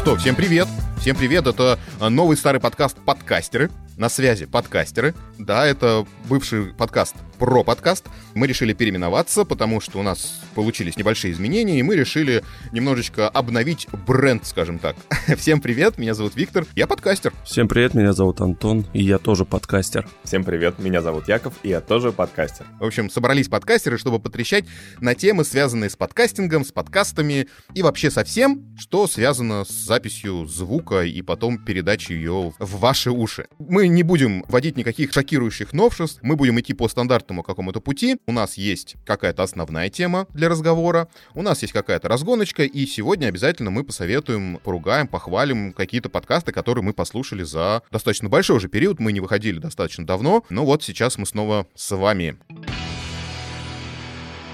что, всем привет! Всем привет, это новый старый подкаст «Подкастеры». На связи подкастеры. Да, это бывший подкаст про подкаст. Мы решили переименоваться, потому что у нас получились небольшие изменения, и мы решили немножечко обновить бренд, скажем так. Всем привет, меня зовут Виктор, я подкастер. Всем привет, меня зовут Антон, и я тоже подкастер. Всем привет, меня зовут Яков, и я тоже подкастер. В общем, собрались подкастеры, чтобы потрещать на темы, связанные с подкастингом, с подкастами и вообще со всем, что связано с записью звука и потом передачей ее в ваши уши. Мы не будем вводить никаких шокирующих новшеств, мы будем идти по стандартам этому какому-то пути. У нас есть какая-то основная тема для разговора, у нас есть какая-то разгоночка, и сегодня обязательно мы посоветуем, поругаем, похвалим какие-то подкасты, которые мы послушали за достаточно большой уже период. Мы не выходили достаточно давно, но вот сейчас мы снова с вами.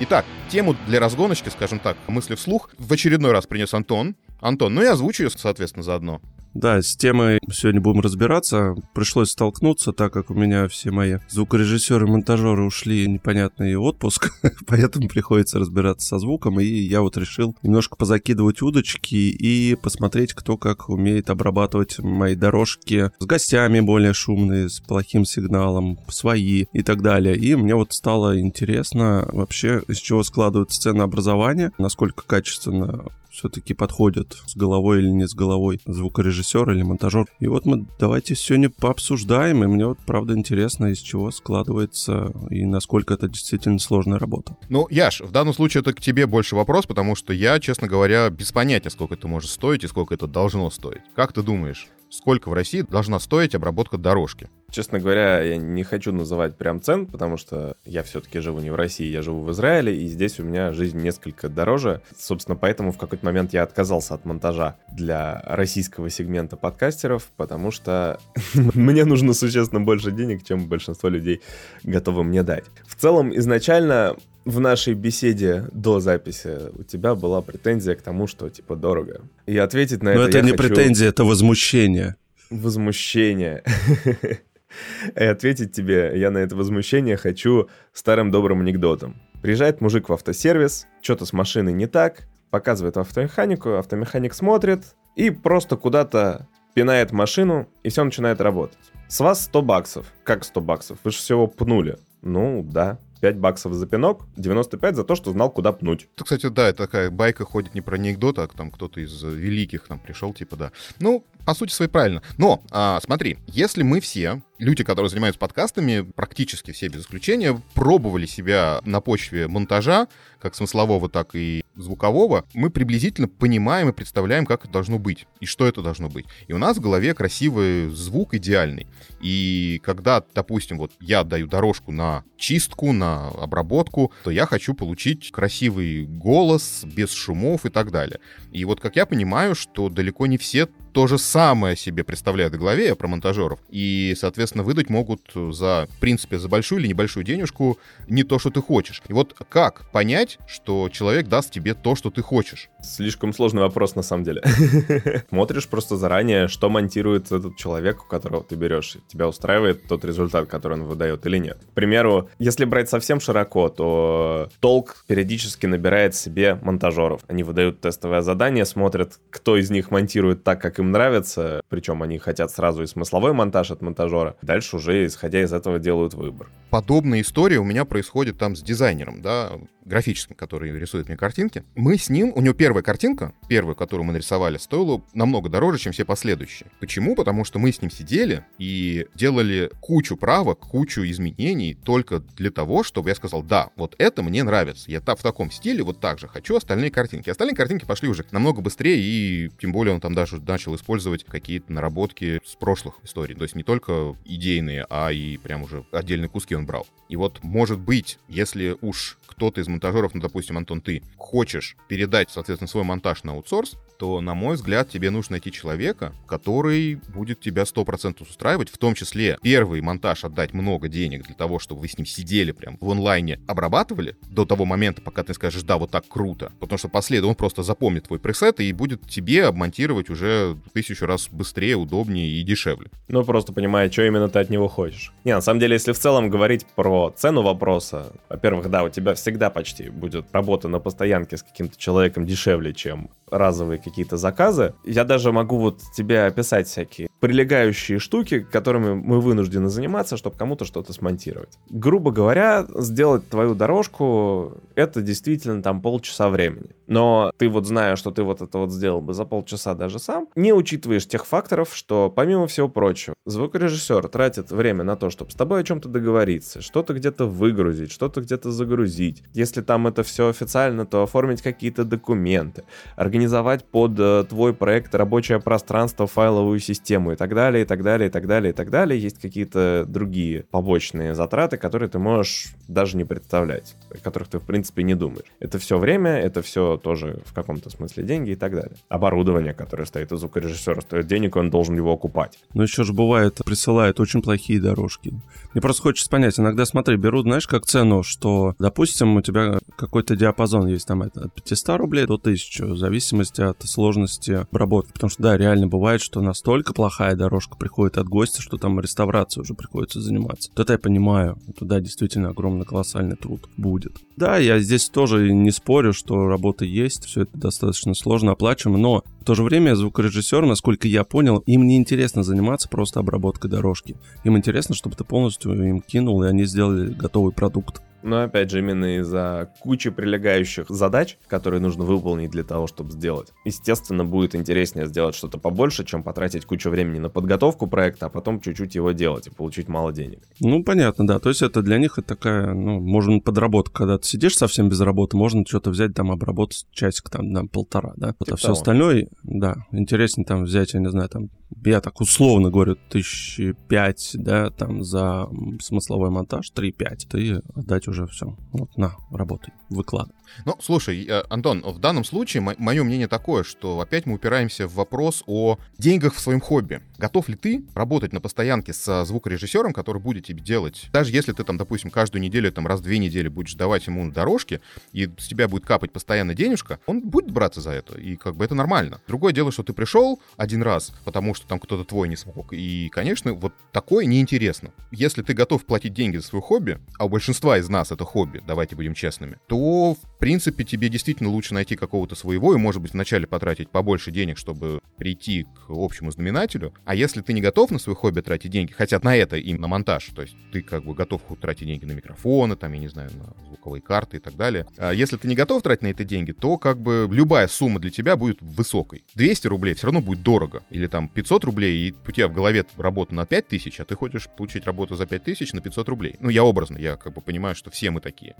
Итак, тему для разгоночки, скажем так, мысли вслух, в очередной раз принес Антон. Антон, ну и озвучу ее, соответственно, заодно. Да, с темой сегодня будем разбираться. Пришлось столкнуться, так как у меня все мои звукорежиссеры и монтажеры ушли непонятный отпуск, поэтому приходится разбираться со звуком, и я вот решил немножко позакидывать удочки и посмотреть, кто как умеет обрабатывать мои дорожки с гостями более шумные, с плохим сигналом, свои и так далее. И мне вот стало интересно вообще, из чего складывается ценообразование, насколько качественно все-таки подходят с головой или не с головой звукорежиссер или монтажер. И вот мы давайте сегодня пообсуждаем, и мне вот правда интересно, из чего складывается и насколько это действительно сложная работа. Ну, Яш, в данном случае это к тебе больше вопрос, потому что я, честно говоря, без понятия, сколько это может стоить и сколько это должно стоить. Как ты думаешь? Сколько в России должна стоить обработка дорожки? Честно говоря, я не хочу называть прям цен, потому что я все-таки живу не в России, я живу в Израиле, и здесь у меня жизнь несколько дороже. Собственно, поэтому в какой-то момент я отказался от монтажа для российского сегмента подкастеров, потому что мне нужно существенно больше денег, чем большинство людей готовы мне дать. В целом, изначально в нашей беседе до записи у тебя была претензия к тому, что типа дорого. И ответить на Но это это не хочу... претензия, это возмущение. Возмущение. И ответить тебе я на это возмущение хочу старым добрым анекдотом. Приезжает мужик в автосервис, что-то с машиной не так, показывает автомеханику, автомеханик смотрит и просто куда-то пинает машину, и все начинает работать. С вас 100 баксов. Как 100 баксов? Вы же всего пнули. Ну, да. 5 баксов за пинок, 95 за то, что знал, куда пнуть. Это, кстати, да, это такая байка ходит не про анекдот, а там кто-то из великих там пришел, типа, да. Ну, по сути своей правильно. Но, а, смотри, если мы все, люди, которые занимаются подкастами, практически все без исключения, пробовали себя на почве монтажа, как смыслового, так и звукового, мы приблизительно понимаем и представляем, как это должно быть, и что это должно быть. И у нас в голове красивый звук идеальный. И когда, допустим, вот я даю дорожку на чистку, на обработку, то я хочу получить красивый голос, без шумов и так далее. И вот как я понимаю, что далеко не все то же самое себе представляют в голове, про монтажеров. И, соответственно, выдать могут за, в принципе, за большую или небольшую денежку не то, что ты хочешь. И вот как понять, что человек даст тебе то, что ты хочешь? Слишком сложный вопрос, на самом деле. Смотришь просто заранее, что монтирует этот человек, у которого ты берешь. Тебя устраивает тот результат, который он выдает или нет. К примеру, если брать совсем широко, то толк периодически набирает себе монтажеров. Они выдают тестовое задание, смотрят, кто из них монтирует так, как им им нравится, причем они хотят сразу и смысловой монтаж от монтажера, дальше уже, исходя из этого, делают выбор. Подобная история у меня происходит там с дизайнером, да, графическим, который рисует мне картинки. Мы с ним, у него первая картинка, первую, которую мы нарисовали, стоила намного дороже, чем все последующие. Почему? Потому что мы с ним сидели и делали кучу правок, кучу изменений только для того, чтобы я сказал, да, вот это мне нравится. Я в таком стиле вот так же хочу остальные картинки. Остальные картинки пошли уже намного быстрее, и тем более он там даже начал использовать какие-то наработки с прошлых историй. То есть не только идейные, а и прям уже отдельные куски он брал. И вот, может быть, если уж кто-то из монтажеров, ну, допустим, Антон, ты хочешь передать, соответственно, свой монтаж на аутсорс, то, на мой взгляд, тебе нужно найти человека, который будет тебя 100% устраивать, в том числе первый монтаж отдать много денег для того, чтобы вы с ним сидели прям в онлайне, обрабатывали до того момента, пока ты скажешь, да, вот так круто. Потому что последовательно он просто запомнит твой пресет и будет тебе обмонтировать уже тысячу раз быстрее, удобнее и дешевле. Ну, просто понимая, что именно ты от него хочешь. Не, на самом деле, если в целом говорить про цену вопроса, во-первых, да, у тебя всегда почти будет работа на постоянке с каким-то человеком дешевле, чем разовые какие-то заказы. Я даже могу вот тебе описать всякие прилегающие штуки, которыми мы вынуждены заниматься, чтобы кому-то что-то смонтировать. Грубо говоря, сделать твою дорожку — это действительно там полчаса времени. Но ты вот зная, что ты вот это вот сделал бы за полчаса даже сам, не учитываешь тех факторов, что помимо всего прочего, звукорежиссер тратит время на то, чтобы с тобой о чем-то договориться, что-то где-то выгрузить, что-то где-то загрузить. Если там это все официально, то оформить какие-то документы, организовать под э, твой проект рабочее пространство, файловую систему и так далее, и так далее, и так далее, и так далее. Есть какие-то другие побочные затраты, которые ты можешь даже не представлять, о которых ты, в принципе, не думаешь. Это все время, это все тоже в каком-то смысле деньги и так далее. Оборудование, которое стоит у звукорежиссера, стоит денег, он должен его окупать. Но еще же бывает, присылают очень плохие дорожки. Мне просто хочется понять, иногда, смотри, берут, знаешь, как цену, что, допустим, у тебя какой-то диапазон есть, там, от 500 рублей до 1000, в зависимости от сложности обработки. Потому что, да, реально бывает, что настолько плохая дорожка приходит от гостя, что там реставрацией уже приходится заниматься. Вот это я понимаю. Это, да, действительно огромный колоссальный труд будет. Да, я здесь тоже не спорю, что работа есть, все это достаточно сложно оплачиваемо, но в то же время звукорежиссер, насколько я понял, им не интересно заниматься просто обработкой дорожки. Им интересно, чтобы ты полностью им кинул, и они сделали готовый продукт. Но опять же, именно из-за кучи прилегающих задач, которые нужно выполнить для того, чтобы сделать. Естественно, будет интереснее сделать что-то побольше, чем потратить кучу времени на подготовку проекта, а потом чуть-чуть его делать и получить мало денег. Ну, понятно, да. То есть это для них это такая, ну, можно подработка. Когда ты сидишь совсем без работы, можно что-то взять, там, обработать часик, там, на полтора, да. Вот, а все остальное, да, интереснее там взять, я не знаю, там, я так условно говорю, тысячи пять, да, там, за смысловой монтаж, 3-5, ты отдать уже все. Вот, на, работай, выкладывай. Ну, слушай, э, Антон, в данном случае мое мнение такое, что опять мы упираемся в вопрос о деньгах в своем хобби. Готов ли ты работать на постоянке с звукорежиссером, который будет тебе делать, даже если ты там, допустим, каждую неделю, там, раз в две недели будешь давать ему дорожки, и с тебя будет капать постоянно денежка, он будет браться за это, и как бы это нормально. Другое дело, что ты пришел один раз, потому что там кто-то твой не смог, и, конечно, вот такое неинтересно. Если ты готов платить деньги за свое хобби, а у большинства из нас это хобби, давайте будем честными, то, принципе, тебе действительно лучше найти какого-то своего и, может быть, вначале потратить побольше денег, чтобы прийти к общему знаменателю. А если ты не готов на свое хобби тратить деньги, хотя на это им на монтаж, то есть ты как бы готов тратить деньги на микрофоны, там, я не знаю, на звуковые карты и так далее. А если ты не готов тратить на это деньги, то как бы любая сумма для тебя будет высокой. 200 рублей все равно будет дорого. Или там 500 рублей, и у тебя в голове работа на 5000, а ты хочешь получить работу за 5000 на 500 рублей. Ну, я образно, я как бы понимаю, что все мы такие.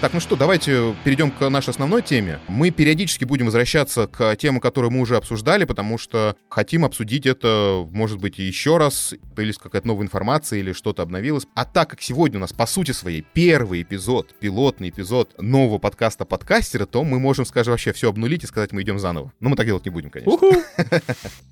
Так, ну что, давайте перейдем к нашей основной теме. Мы периодически будем возвращаться к темам, которые мы уже обсуждали, потому что хотим обсудить это, может быть, еще раз, появилась какая-то новая информация или что-то обновилось. А так как сегодня у нас, по сути своей, первый эпизод, пилотный эпизод нового подкаста подкастера, то мы можем, скажем, вообще все обнулить и сказать, мы идем заново. Но мы так делать не будем, конечно.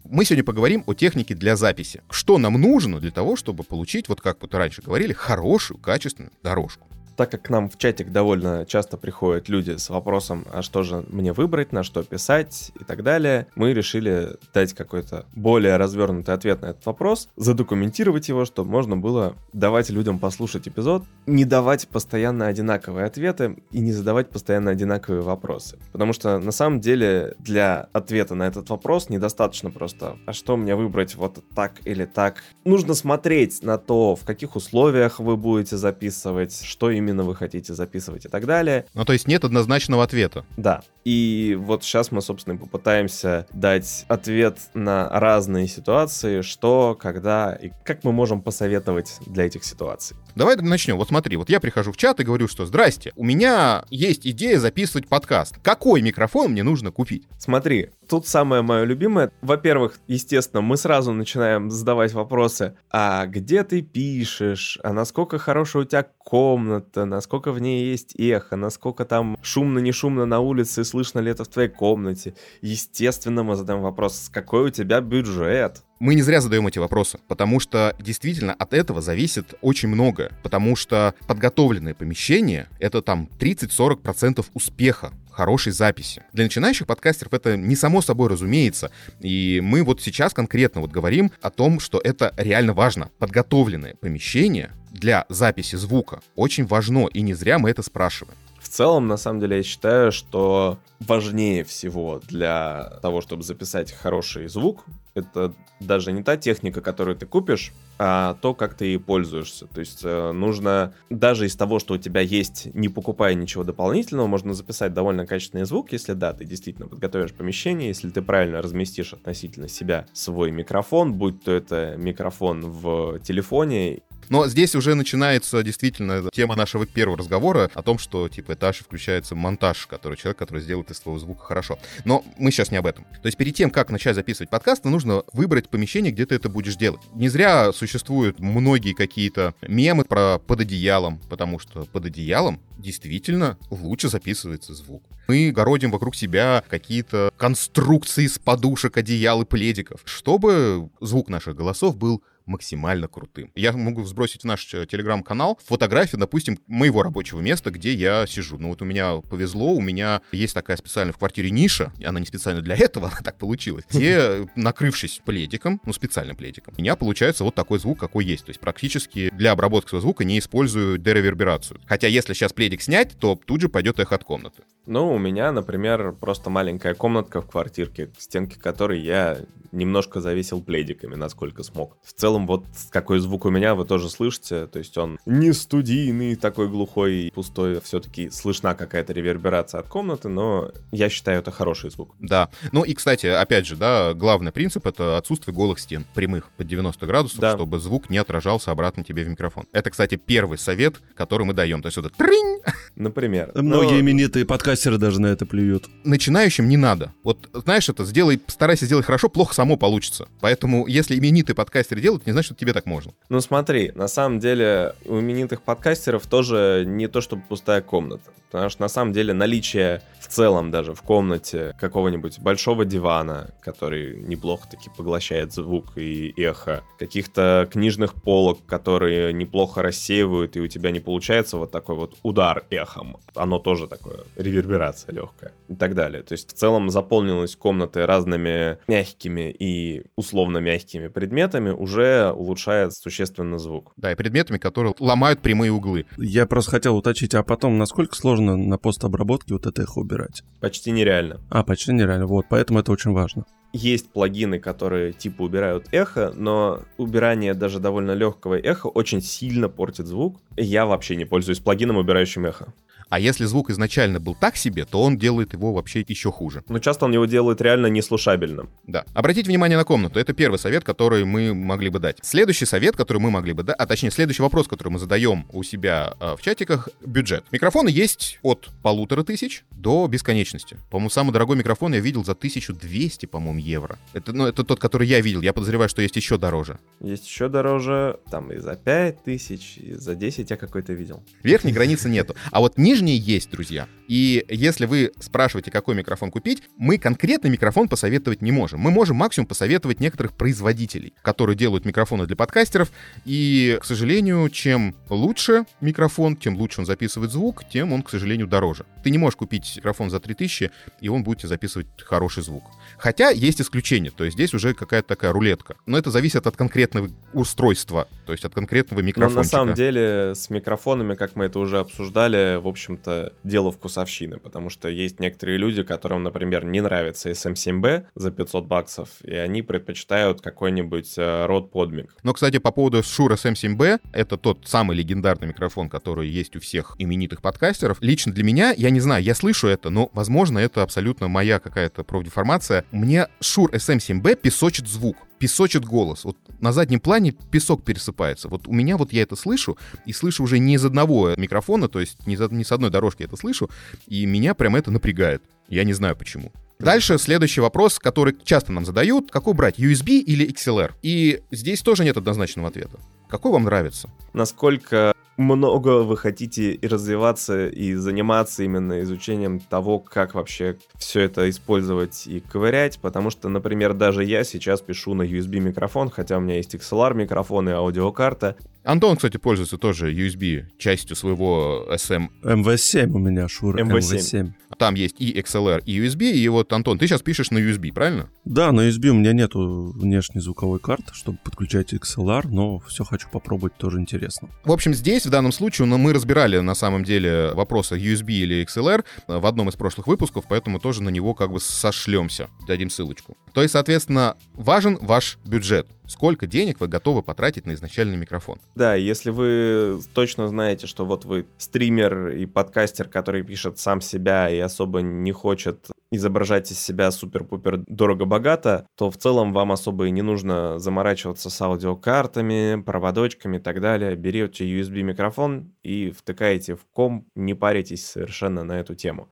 Мы сегодня поговорим о технике для записи. Что нам нужно для того, чтобы получить, вот как вот раньше говорили, хорошую, качественную дорожку так как к нам в чатик довольно часто приходят люди с вопросом, а что же мне выбрать, на что писать и так далее, мы решили дать какой-то более развернутый ответ на этот вопрос, задокументировать его, чтобы можно было давать людям послушать эпизод, не давать постоянно одинаковые ответы и не задавать постоянно одинаковые вопросы. Потому что на самом деле для ответа на этот вопрос недостаточно просто, а что мне выбрать вот так или так. Нужно смотреть на то, в каких условиях вы будете записывать, что именно именно вы хотите записывать и так далее. Ну, то есть нет однозначного ответа. Да. И вот сейчас мы, собственно, попытаемся дать ответ на разные ситуации, что, когда и как мы можем посоветовать для этих ситуаций. Давай начнем. Вот смотри, вот я прихожу в чат и говорю, что «Здрасте, у меня есть идея записывать подкаст. Какой микрофон мне нужно купить?» Смотри, тут самое мое любимое. Во-первых, естественно, мы сразу начинаем задавать вопросы. А где ты пишешь? А насколько хорошая у тебя комната? Насколько в ней есть эхо? Насколько там шумно, не шумно на улице? Слышно ли это в твоей комнате? Естественно, мы задаем вопрос, какой у тебя бюджет? Мы не зря задаем эти вопросы, потому что действительно от этого зависит очень многое, потому что подготовленное помещение — это там 30-40% успеха хорошей записи. Для начинающих подкастеров это не само собой разумеется, и мы вот сейчас конкретно вот говорим о том, что это реально важно. Подготовленное помещение для записи звука очень важно, и не зря мы это спрашиваем. В целом, на самом деле, я считаю, что важнее всего для того, чтобы записать хороший звук, это даже не та техника, которую ты купишь, а то, как ты ей пользуешься. То есть э, нужно даже из того, что у тебя есть, не покупая ничего дополнительного, можно записать довольно качественный звук, если да, ты действительно подготовишь помещение, если ты правильно разместишь относительно себя свой микрофон, будь то это микрофон в телефоне но здесь уже начинается действительно тема нашего первого разговора о том, что типа этаж включается монтаж, который человек, который сделает из твоего звука хорошо. Но мы сейчас не об этом. То есть перед тем, как начать записывать подкаст, нужно выбрать помещение, где ты это будешь делать. Не зря существуют многие какие-то мемы про под одеялом, потому что под одеялом действительно лучше записывается звук. Мы городим вокруг себя какие-то конструкции из подушек, одеял и пледиков, чтобы звук наших голосов был максимально крутым. Я могу сбросить в наш э, телеграм-канал фотографию, допустим, моего рабочего места, где я сижу. Ну вот у меня повезло, у меня есть такая специальная в квартире ниша, она не специально для этого, она так получилась, где, накрывшись пледиком, ну специальным пледиком, у меня получается вот такой звук, какой есть. То есть практически для обработки своего звука не использую дереверберацию. Хотя если сейчас пледик снять, то тут же пойдет эхо от комнаты. Ну, у меня, например, просто маленькая комнатка в квартирке, стенки которой я немножко зависел пледиками, насколько смог. В целом, вот какой звук у меня, вы тоже слышите. То есть он не студийный, такой глухой, пустой. Все-таки слышна какая-то реверберация от комнаты, но я считаю, это хороший звук. Да. Ну и, кстати, опять же, да, главный принцип — это отсутствие голых стен, прямых, под 90 градусов, да. чтобы звук не отражался обратно тебе в микрофон. Это, кстати, первый совет, который мы даем. То есть это тринь! Например. Многие но... именитые подкастеры даже на это плюют. Начинающим не надо. Вот, знаешь, это сделай, старайся сделать хорошо, плохо само получится. Поэтому, если именитый подкастер делает, не значит, что тебе так можно. Ну смотри, на самом деле у именитых подкастеров тоже не то чтобы пустая комната. Потому что на самом деле наличие в целом даже в комнате какого-нибудь большого дивана, который неплохо таки поглощает звук и эхо, каких-то книжных полок, которые неплохо рассеивают, и у тебя не получается вот такой вот удар эхом. Оно тоже такое, реверберация легкая и так далее. То есть в целом заполнилась комната разными мягкими и условно мягкими предметами, уже улучшает существенно звук. Да, и предметами, которые ломают прямые углы. Я просто хотел уточнить, а потом, насколько сложно на постобработке вот это эхо убирать? Почти нереально. А, почти нереально, вот, поэтому это очень важно. Есть плагины, которые типа убирают эхо, но убирание даже довольно легкого эха очень сильно портит звук. Я вообще не пользуюсь плагином, убирающим эхо. А если звук изначально был так себе, то он делает его вообще еще хуже. Но часто он его делает реально неслушабельным. Да. Обратите внимание на комнату. Это первый совет, который мы могли бы дать. Следующий совет, который мы могли бы дать, а точнее следующий вопрос, который мы задаем у себя э, в чатиках, бюджет. Микрофоны есть от полутора тысяч до бесконечности. По-моему, самый дорогой микрофон я видел за 1200, по-моему, евро. Это, ну, это тот, который я видел. Я подозреваю, что есть еще дороже. Есть еще дороже, там и за 5000, и за 10 я какой-то видел. Верхней границы нету. А вот ниже нижние есть, друзья. И если вы спрашиваете, какой микрофон купить, мы конкретный микрофон посоветовать не можем. Мы можем максимум посоветовать некоторых производителей, которые делают микрофоны для подкастеров. И, к сожалению, чем лучше микрофон, тем лучше он записывает звук, тем он, к сожалению, дороже. Ты не можешь купить микрофон за 3000, и он будет записывать хороший звук. Хотя есть исключения, то есть здесь уже какая-то такая рулетка. Но это зависит от конкретного устройства, то есть от конкретного микрофона. Но на самом деле с микрофонами, как мы это уже обсуждали, в общем-то, дело вкусовщины, потому что есть некоторые люди, которым, например, не нравится SM7B за 500 баксов, и они предпочитают какой-нибудь э, род подмик. Но, кстати, по поводу Shure SM7B, это тот самый легендарный микрофон, который есть у всех именитых подкастеров. Лично для меня, я не знаю, я слышу это, но, возможно, это абсолютно моя какая-то профдеформация. Мне Shure SM7B песочит звук песочит голос. Вот на заднем плане песок пересыпается. Вот у меня вот я это слышу, и слышу уже не из одного микрофона, то есть не, за, не с одной дорожки это слышу, и меня прям это напрягает. Я не знаю почему. Дальше следующий вопрос, который часто нам задают. Какой брать, USB или XLR? И здесь тоже нет однозначного ответа. Какой вам нравится? Насколько много вы хотите и развиваться, и заниматься именно изучением того, как вообще все это использовать и ковырять, потому что, например, даже я сейчас пишу на USB микрофон, хотя у меня есть XLR микрофон и аудиокарта, Антон, кстати, пользуется тоже USB частью своего SM. MV7 у меня, Шур, MV7. MV7. Там есть и XLR, и USB, и вот, Антон, ты сейчас пишешь на USB, правильно? Да, на USB у меня нету внешней звуковой карты, чтобы подключать XLR, но все хочу попробовать, тоже интересно. В общем, здесь в данном случае, но мы разбирали на самом деле вопросы USB или XLR в одном из прошлых выпусков, поэтому тоже на него как бы сошлемся, дадим ссылочку. То есть, соответственно, важен ваш бюджет. Сколько денег вы готовы потратить на изначальный микрофон? Да, если вы точно знаете, что вот вы стример и подкастер, который пишет сам себя и особо не хочет изображать из себя супер-пупер дорого-богато, то в целом вам особо и не нужно заморачиваться с аудиокартами, проводочками и так далее. Берете USB-микрофон и втыкаете в ком, не паритесь совершенно на эту тему.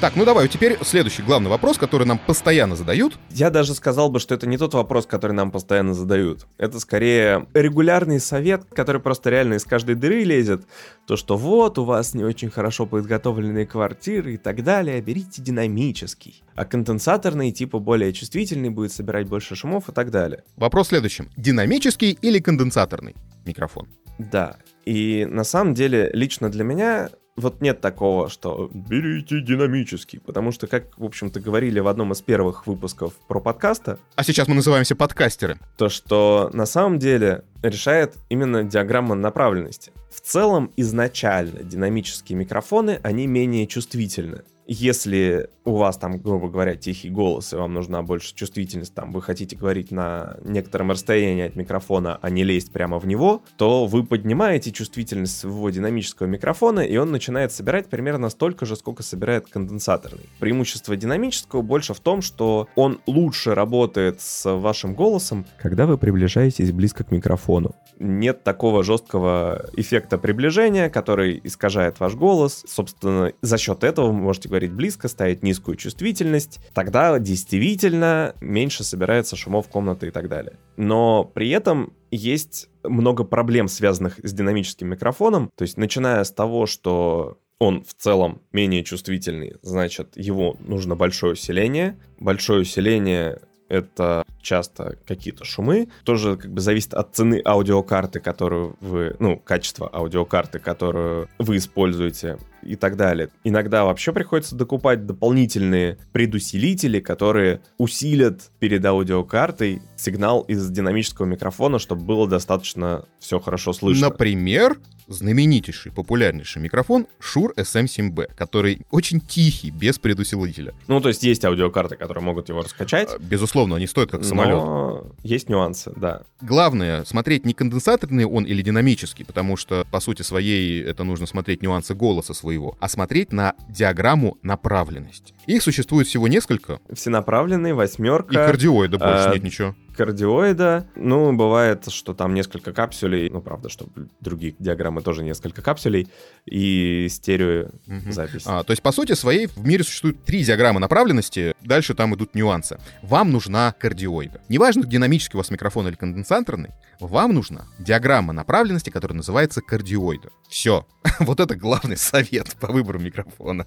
Так, ну давай, теперь следующий главный вопрос, который нам постоянно задают. Я даже сказал бы, что это не тот вопрос, который нам постоянно задают. Это скорее регулярный совет, который просто реально из каждой дыры лезет. То, что вот, у вас не очень хорошо подготовленные квартиры и так далее, берите динамический. А конденсаторный, типа более чувствительный, будет собирать больше шумов и так далее. Вопрос в следующем. Динамический или конденсаторный микрофон? Да. И на самом деле, лично для меня вот нет такого, что берите динамический, потому что, как, в общем-то, говорили в одном из первых выпусков про подкаста... А сейчас мы называемся подкастеры. То, что на самом деле решает именно диаграмма направленности. В целом, изначально динамические микрофоны, они менее чувствительны если у вас там, грубо говоря, тихий голос, и вам нужна больше чувствительность, там, вы хотите говорить на некотором расстоянии от микрофона, а не лезть прямо в него, то вы поднимаете чувствительность своего динамического микрофона, и он начинает собирать примерно столько же, сколько собирает конденсаторный. Преимущество динамического больше в том, что он лучше работает с вашим голосом, когда вы приближаетесь близко к микрофону. Нет такого жесткого эффекта приближения, который искажает ваш голос. Собственно, за счет этого вы можете говорить говорить близко, ставить низкую чувствительность, тогда действительно меньше собирается шумов комнаты и так далее. Но при этом есть много проблем, связанных с динамическим микрофоном, то есть начиная с того, что он в целом менее чувствительный, значит, его нужно большое усиление. Большое усиление это часто какие-то шумы. Тоже как бы зависит от цены аудиокарты, которую вы, ну, качества аудиокарты, которую вы используете и так далее. Иногда вообще приходится докупать дополнительные предусилители, которые усилят перед аудиокартой сигнал из динамического микрофона, чтобы было достаточно все хорошо слышно. Например, знаменитейший, популярнейший микрофон Shure SM7B, который очень тихий, без предусилителя. Ну, то есть есть аудиокарты, которые могут его раскачать. А, безусловно, они стоят как самолет. Но есть нюансы, да. Главное, смотреть не конденсаторный он или динамический, потому что, по сути своей, это нужно смотреть нюансы голоса своего, а смотреть на диаграмму направленности. Их существует всего несколько. Всенаправленный, восьмерка. И кардиоида больше а, нет ничего кардиоида. Ну, бывает, что там несколько капсулей, ну, правда, что другие диаграммы тоже несколько капсулей, и стереозапись. Угу. А, то есть, по сути своей, в мире существует три диаграммы направленности, дальше там идут нюансы. Вам нужна кардиоида. Неважно, динамический у вас микрофон или конденсаторный, вам нужна диаграмма направленности, которая называется кардиоида. Все. вот это главный совет по выбору микрофона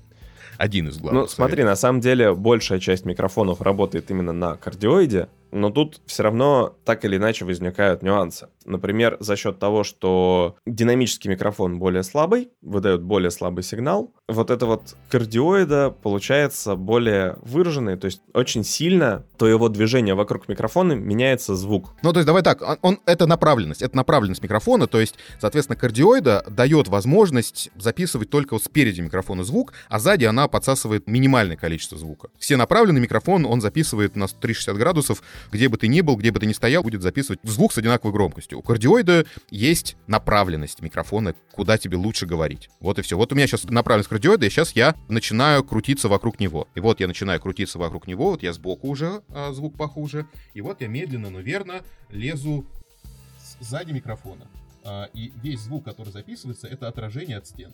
один из главных. Ну, смотри, на самом деле большая часть микрофонов работает именно на кардиоиде, но тут все равно так или иначе возникают нюансы. Например, за счет того, что динамический микрофон более слабый, выдает более слабый сигнал, вот это вот кардиоида получается более выраженный, то есть очень сильно то его движение вокруг микрофона меняется звук. Ну, то есть давай так, он, он это направленность, это направленность микрофона, то есть, соответственно, кардиоида дает возможность записывать только вот спереди микрофона звук, а сзади она подсасывает минимальное количество звука. Все направленный микрофон, он записывает на 360 градусов где бы ты ни был, где бы ты ни стоял, будет записывать звук с одинаковой громкостью. У кардиоида есть направленность микрофона, куда тебе лучше говорить. Вот и все. Вот у меня сейчас направленность кардиоида, и сейчас я начинаю крутиться вокруг него. И вот я начинаю крутиться вокруг него, вот я сбоку уже, а, звук похуже. И вот я медленно, но верно лезу сзади микрофона. А, и весь звук, который записывается, это отражение от стен.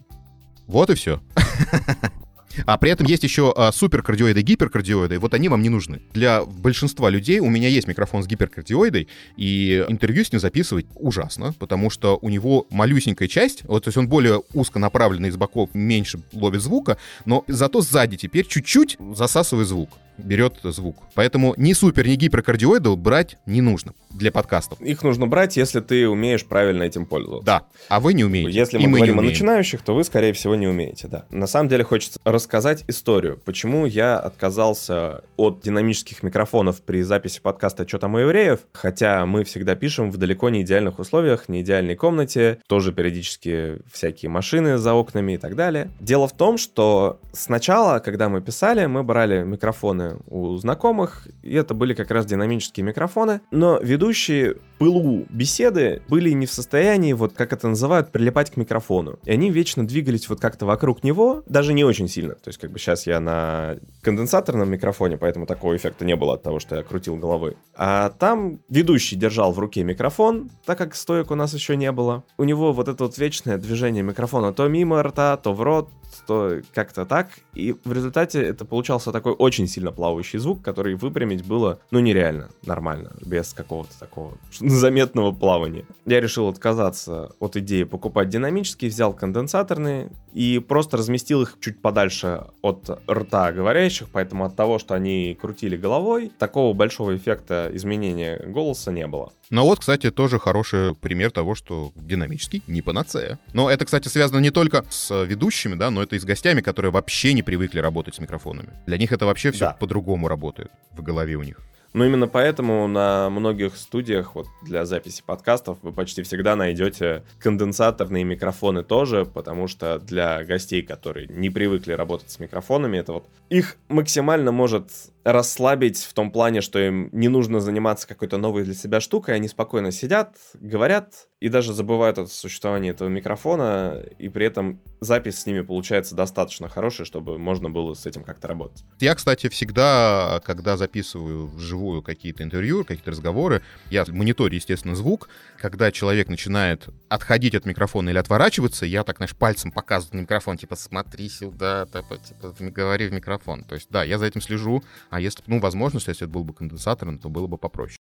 Вот и все. А при этом есть еще а, суперкардиоиды и гиперкардиоиды, вот они вам не нужны. Для большинства людей у меня есть микрофон с гиперкардиоидой, и интервью с ним записывать ужасно, потому что у него малюсенькая часть, вот, то есть он более узко направленный из боков, меньше ловит звука, но зато сзади теперь чуть-чуть засасывает звук. Берет звук. Поэтому ни супер, ни гиперкардиоидов брать не нужно для подкастов. Их нужно брать, если ты умеешь правильно этим пользоваться. Да, а вы не умеете. Если мы, мы говорим о начинающих, то вы, скорее всего, не умеете, да. На самом деле хочется рассказать историю, почему я отказался от динамических микрофонов при записи подкаста «Чё там у евреев?», хотя мы всегда пишем в далеко не идеальных условиях, не идеальной комнате, тоже периодически всякие машины за окнами и так далее. Дело в том, что сначала, когда мы писали, мы брали микрофоны у знакомых, и это были как раз динамические микрофоны, но ведущие пылу беседы были не в состоянии, вот как это называют, прилипать к микрофону. И они вечно двигались вот как-то вокруг него, даже не очень сильно. То есть как бы сейчас я на конденсаторном микрофоне, поэтому такого эффекта не было от того, что я крутил головой. А там ведущий держал в руке микрофон, так как стоек у нас еще не было. У него вот это вот вечное движение микрофона то мимо рта, то в рот, то как-то так. И в результате это получался такой очень сильно плавающий звук, который выпрямить было, ну, нереально, нормально, без какого-то такого заметного плавания. Я решил отказаться от идеи покупать динамические, взял конденсаторные и просто разместил их чуть подальше от рта говорящих, поэтому от того, что они крутили головой, такого большого эффекта изменения голоса не было. Но вот, кстати, тоже хороший пример того, что динамический не панацея. Но это, кстати, связано не только с ведущими, да, но это и с гостями, которые вообще не привыкли работать с микрофонами. Для них это вообще все да. по-другому работает в голове у них. Но именно поэтому на многих студиях вот для записи подкастов вы почти всегда найдете конденсаторные микрофоны тоже, потому что для гостей, которые не привыкли работать с микрофонами, это вот их максимально может расслабить в том плане, что им не нужно заниматься какой-то новой для себя штукой, они спокойно сидят, говорят и даже забывают о существовании этого микрофона, и при этом запись с ними получается достаточно хорошая, чтобы можно было с этим как-то работать. Я, кстати, всегда, когда записываю вживую какие-то интервью, какие-то разговоры, я мониторю, естественно, звук. Когда человек начинает отходить от микрофона или отворачиваться, я так, знаешь, пальцем показываю на микрофон, типа, смотри сюда, типа, типа, говори в микрофон. То есть, да, я за этим слежу, а если, ну, возможно, если это был бы конденсатором, то было бы попроще.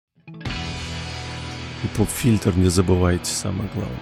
И поп-фильтр не забывайте, самое главное.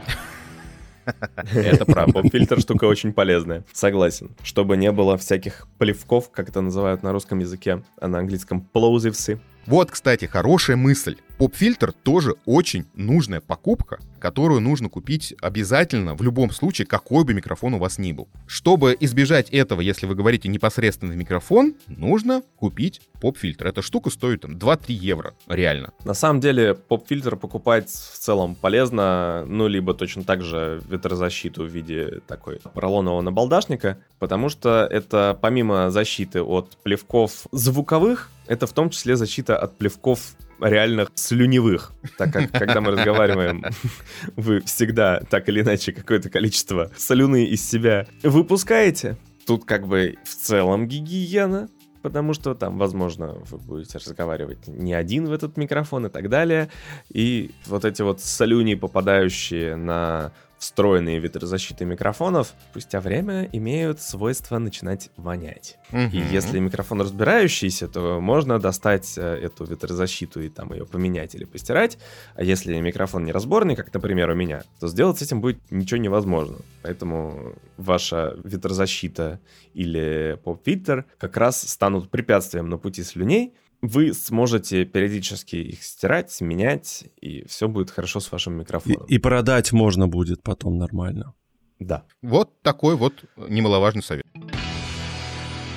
Это правда. Поп-фильтр штука очень полезная. Согласен. Чтобы не было всяких плевков, как это называют на русском языке, а на английском plosives. Вот, кстати, хорошая мысль. Поп-фильтр тоже очень нужная покупка, которую нужно купить обязательно в любом случае, какой бы микрофон у вас ни был. Чтобы избежать этого, если вы говорите непосредственно в микрофон, нужно купить поп-фильтр. Эта штука стоит там 2-3 евро, реально. На самом деле поп-фильтр покупать в целом полезно, ну, либо точно так же ветрозащиту в виде такой поролонового набалдашника, потому что это помимо защиты от плевков звуковых, это в том числе защита от плевков реальных слюневых, так как когда мы разговариваем, вы всегда так или иначе какое-то количество слюны из себя выпускаете. Тут как бы в целом гигиена, потому что там, возможно, вы будете разговаривать не один в этот микрофон и так далее. И вот эти вот солюни, попадающие на встроенные ветрозащиты микрофонов спустя время имеют свойство начинать вонять. Угу. И если микрофон разбирающийся, то можно достать э, эту ветрозащиту и там ее поменять или постирать. А если микрофон неразборный, как, например, у меня, то сделать с этим будет ничего невозможно. Поэтому ваша ветрозащита или поп-фильтр как раз станут препятствием на пути слюней, вы сможете периодически их стирать, менять, и все будет хорошо с вашим микрофоном. И, и продать можно будет потом нормально. Да. Вот такой вот немаловажный совет.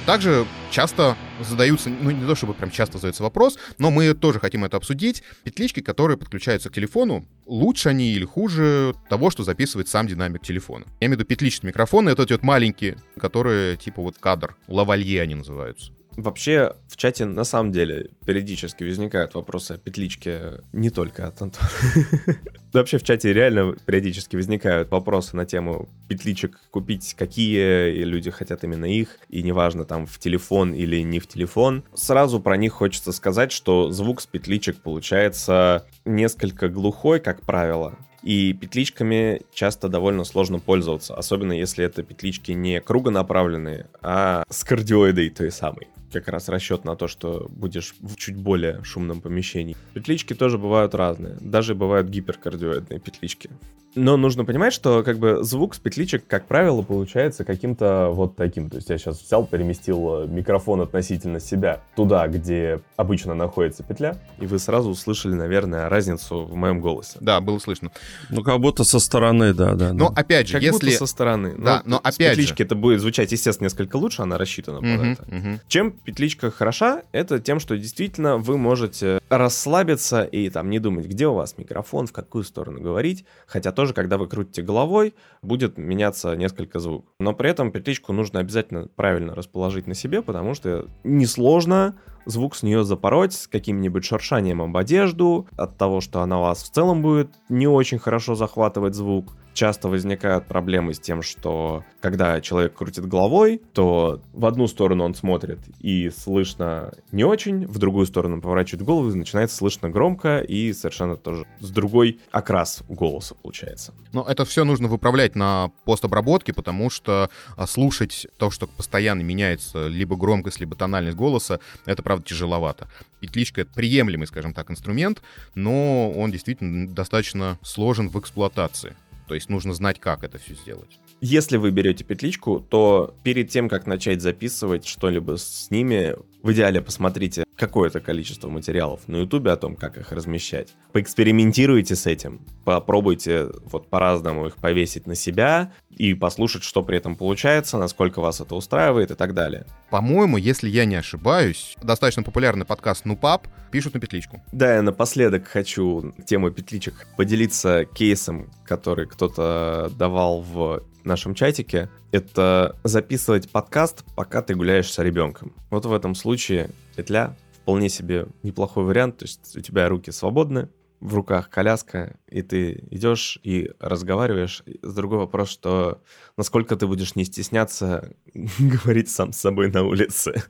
Также часто задаются, ну не то чтобы прям часто задается вопрос, но мы тоже хотим это обсудить. Петлички, которые подключаются к телефону, лучше они или хуже того, что записывает сам динамик телефона. Я имею в виду петличные микрофоны, это эти вот маленькие, которые типа вот кадр, лавалье они называются. Вообще в чате на самом деле периодически возникают вопросы о петличке не только от Антона. Вообще в чате реально периодически возникают вопросы на тему петличек купить, какие, люди хотят именно их, и неважно там в телефон или не в телефон. Сразу про них хочется сказать, что звук с петличек получается несколько глухой, как правило, и петличками часто довольно сложно пользоваться, особенно если это петлички не кругонаправленные, а с кардиоидой той самой. Как раз расчет на то, что будешь в чуть более шумном помещении. Петлички тоже бывают разные. Даже бывают гиперкардиоидные петлички. Но нужно понимать, что как бы звук с петличек, как правило, получается каким-то вот таким. То есть я сейчас взял, переместил э, микрофон относительно себя туда, где обычно находится петля, и вы сразу услышали, наверное, разницу в моем голосе. Да, было слышно. Ну, как будто со стороны, да, да. Но да. опять же, Как если... будто со стороны. Да, Ну, но с опять же- петлички это будет звучать, естественно, несколько лучше, она рассчитана под Мгм, это. мгм. Чем петличка хороша, это тем, что действительно вы можете расслабиться и там не думать, где у вас микрофон, в какую сторону говорить. Хотя тоже, когда вы крутите головой, будет меняться несколько звуков. Но при этом петличку нужно обязательно правильно расположить на себе, потому что несложно звук с нее запороть с каким-нибудь шуршанием об одежду, от того, что она вас в целом будет не очень хорошо захватывать звук. Часто возникают проблемы с тем, что когда человек крутит головой, то в одну сторону он смотрит и слышно не очень, в другую сторону он поворачивает голову и начинается слышно громко и совершенно тоже с другой окрас голоса получается. Но это все нужно выправлять на постобработке, потому что а, слушать то, что постоянно меняется либо громкость, либо тональность голоса, это, правда, тяжеловато. Петличка — это приемлемый, скажем так, инструмент, но он действительно достаточно сложен в эксплуатации. То есть нужно знать, как это все сделать. Если вы берете петличку, то перед тем, как начать записывать что-либо с ними, в идеале посмотрите какое-то количество материалов на ютубе о том, как их размещать. Поэкспериментируйте с этим, попробуйте вот по-разному их повесить на себя и послушать, что при этом получается, насколько вас это устраивает и так далее. По-моему, если я не ошибаюсь, достаточно популярный подкаст «Нупап» пишут на петличку. Да, я напоследок хочу тему петличек поделиться кейсом, который кто-то давал в нашем чатике. Это записывать подкаст, пока ты гуляешь с ребенком. Вот в этом случае петля вполне себе неплохой вариант. То есть у тебя руки свободны, в руках коляска, и ты идешь и разговариваешь. С другой вопрос, что насколько ты будешь не стесняться говорить сам с собой на улице.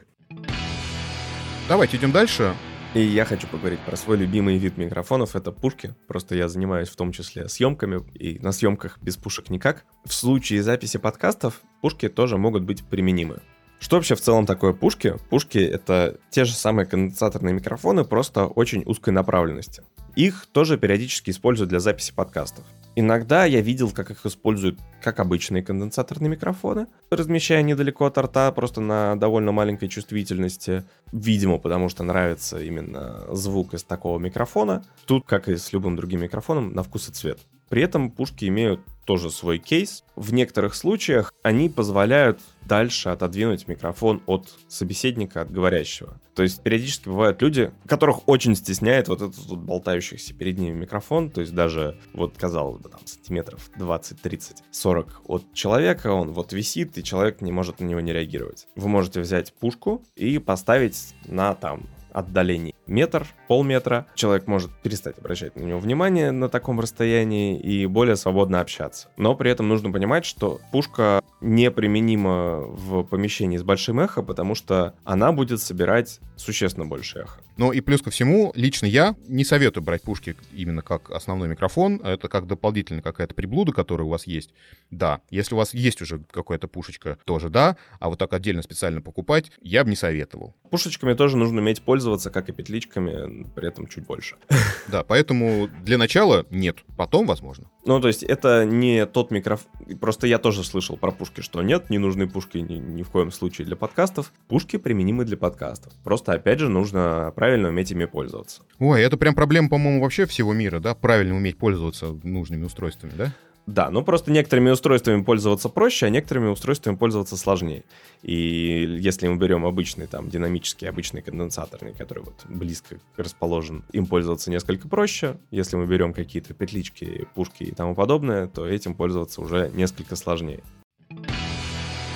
Давайте идем дальше. И я хочу поговорить про свой любимый вид микрофонов. Это пушки. Просто я занимаюсь в том числе съемками, и на съемках без пушек никак. В случае записи подкастов пушки тоже могут быть применимы. Что вообще в целом такое пушки? Пушки — это те же самые конденсаторные микрофоны, просто очень узкой направленности. Их тоже периодически используют для записи подкастов. Иногда я видел, как их используют как обычные конденсаторные микрофоны, размещая недалеко от рта, просто на довольно маленькой чувствительности. Видимо, потому что нравится именно звук из такого микрофона. Тут, как и с любым другим микрофоном, на вкус и цвет. При этом пушки имеют тоже свой кейс. В некоторых случаях они позволяют дальше отодвинуть микрофон от собеседника, от говорящего. То есть периодически бывают люди, которых очень стесняет вот этот вот болтающийся перед ними микрофон, то есть даже вот, казалось бы, там сантиметров 20, 30, 40 от человека, он вот висит, и человек не может на него не реагировать. Вы можете взять пушку и поставить на там отдалении метр, полметра. Человек может перестать обращать на него внимание на таком расстоянии и более свободно общаться. Но при этом нужно понимать, что пушка неприменима в помещении с большим эхо, потому что она будет собирать существенно больше эхо. Ну и плюс ко всему, лично я не советую брать пушки именно как основной микрофон. Это как дополнительная какая-то приблуда, которая у вас есть. Да, если у вас есть уже какая-то пушечка, тоже да. А вот так отдельно специально покупать я бы не советовал. Пушечками тоже нужно уметь пользоваться, как и петличками, при этом чуть больше. Да, поэтому для начала нет. Потом, возможно. Ну, то есть это не тот микрофон... Просто я тоже слышал про пушки, что нет, не нужны пушки ни, ни в коем случае для подкастов. Пушки применимы для подкастов. Просто, опять же, нужно правильно уметь ими пользоваться. Ой, это прям проблема, по-моему, вообще всего мира, да? Правильно уметь пользоваться нужными устройствами, да? Да, ну просто некоторыми устройствами пользоваться проще, а некоторыми устройствами пользоваться сложнее. И если мы берем обычный, там, динамический, обычный конденсаторный, который вот близко расположен, им пользоваться несколько проще. Если мы берем какие-то петлички, пушки и тому подобное, то этим пользоваться уже несколько сложнее.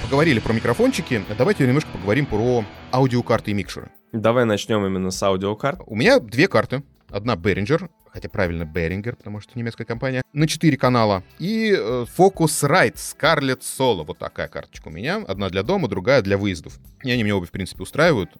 Поговорили про микрофончики, давайте немножко поговорим про аудиокарты и микшеры. Давай начнем именно с аудиокарт. У меня две карты. Одна Behringer, хотя правильно Behringer, потому что немецкая компания, на 4 канала. И э, Focusrite Scarlett Solo. Вот такая карточка у меня. Одна для дома, другая для выездов. И они меня обе, в принципе, устраивают.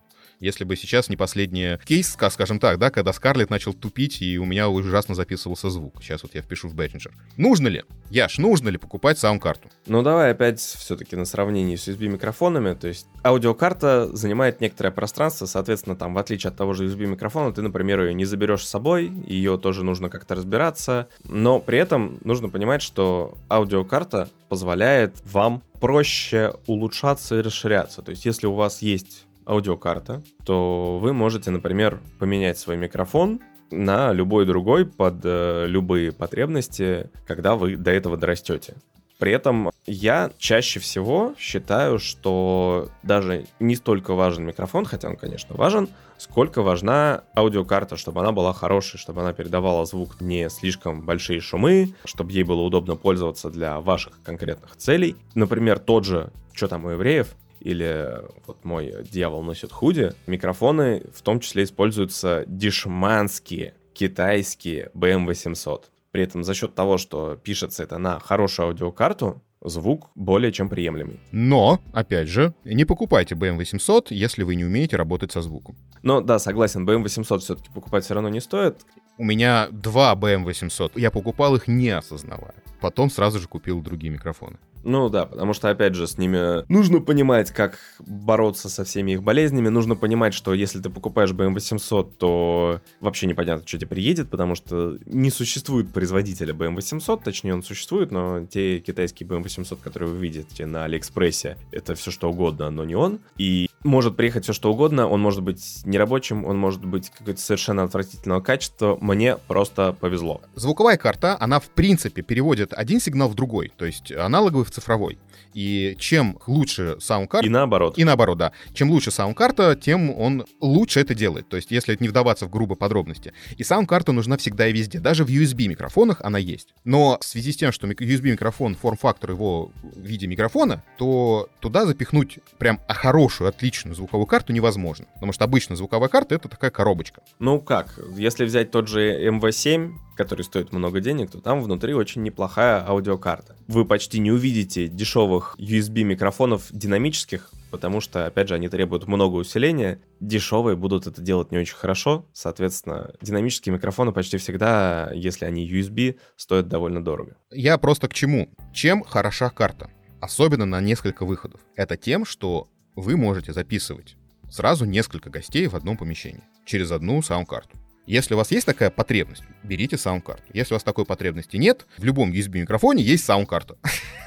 Если бы сейчас не последний кейс, скажем так, да, когда Scarlett начал тупить, и у меня ужасно записывался звук. Сейчас вот я впишу в Behringer. Нужно ли, Яш, нужно ли покупать саунд-карту? Ну, давай опять все-таки на сравнении с USB-микрофонами. То есть аудиокарта занимает некоторое пространство, соответственно, там, в отличие от того же USB-микрофона, ты, например, ее не заберешь с собой, ее тоже нужно как-то разбираться. Но при этом нужно понимать, что аудиокарта позволяет вам проще улучшаться и расширяться. То есть, если у вас есть аудиокарта, то вы можете, например, поменять свой микрофон на любой другой под э, любые потребности, когда вы до этого дорастете. При этом я чаще всего считаю, что даже не столько важен микрофон, хотя он, конечно, важен, сколько важна аудиокарта, чтобы она была хорошей, чтобы она передавала звук не слишком большие шумы, чтобы ей было удобно пользоваться для ваших конкретных целей. Например, тот же «Что там у евреев?» Или вот мой «Дьявол носит худи», микрофоны в том числе используются дешманские китайские BM800. При этом за счет того, что пишется это на хорошую аудиокарту, звук более чем приемлемый. Но, опять же, не покупайте BM800, если вы не умеете работать со звуком. Ну да, согласен, BM800 все-таки покупать все равно не стоит. У меня два BM800, я покупал их не осознавая. Потом сразу же купил другие микрофоны. Ну да, потому что, опять же, с ними нужно понимать, как бороться со всеми их болезнями. Нужно понимать, что если ты покупаешь BM800, то вообще непонятно, что тебе приедет, потому что не существует производителя BM800, точнее он существует, но те китайские BM800, которые вы видите на Алиэкспрессе, это все что угодно, но не он. И может приехать все что угодно, он может быть нерабочим, он может быть какой-то совершенно отвратительного качества. Мне просто повезло. Звуковая карта, она в принципе переводит один сигнал в другой, то есть аналоговый в цифровой. И чем лучше саундкарта... И наоборот. И наоборот, да. Чем лучше саундкарта, тем он лучше это делает. То есть, если не вдаваться в грубо подробности. И саундкарта нужна всегда и везде. Даже в USB-микрофонах она есть. Но в связи с тем, что USB-микрофон, форм-фактор его в виде микрофона, то туда запихнуть прям хорошую, отличную звуковую карту невозможно. Потому что обычно звуковая карта — это такая коробочка. Ну как, если взять тот же MV7, который стоит много денег, то там внутри очень неплохая аудиокарта. Вы почти не увидите дешевых USB-микрофонов динамических, потому что, опять же, они требуют много усиления. Дешевые будут это делать не очень хорошо. Соответственно, динамические микрофоны почти всегда, если они USB, стоят довольно дорого. Я просто к чему? Чем хороша карта? Особенно на несколько выходов. Это тем, что вы можете записывать сразу несколько гостей в одном помещении через одну саунд-карту. Если у вас есть такая потребность, берите саунд-карту. Если у вас такой потребности нет, в любом USB-микрофоне есть саунд-карта.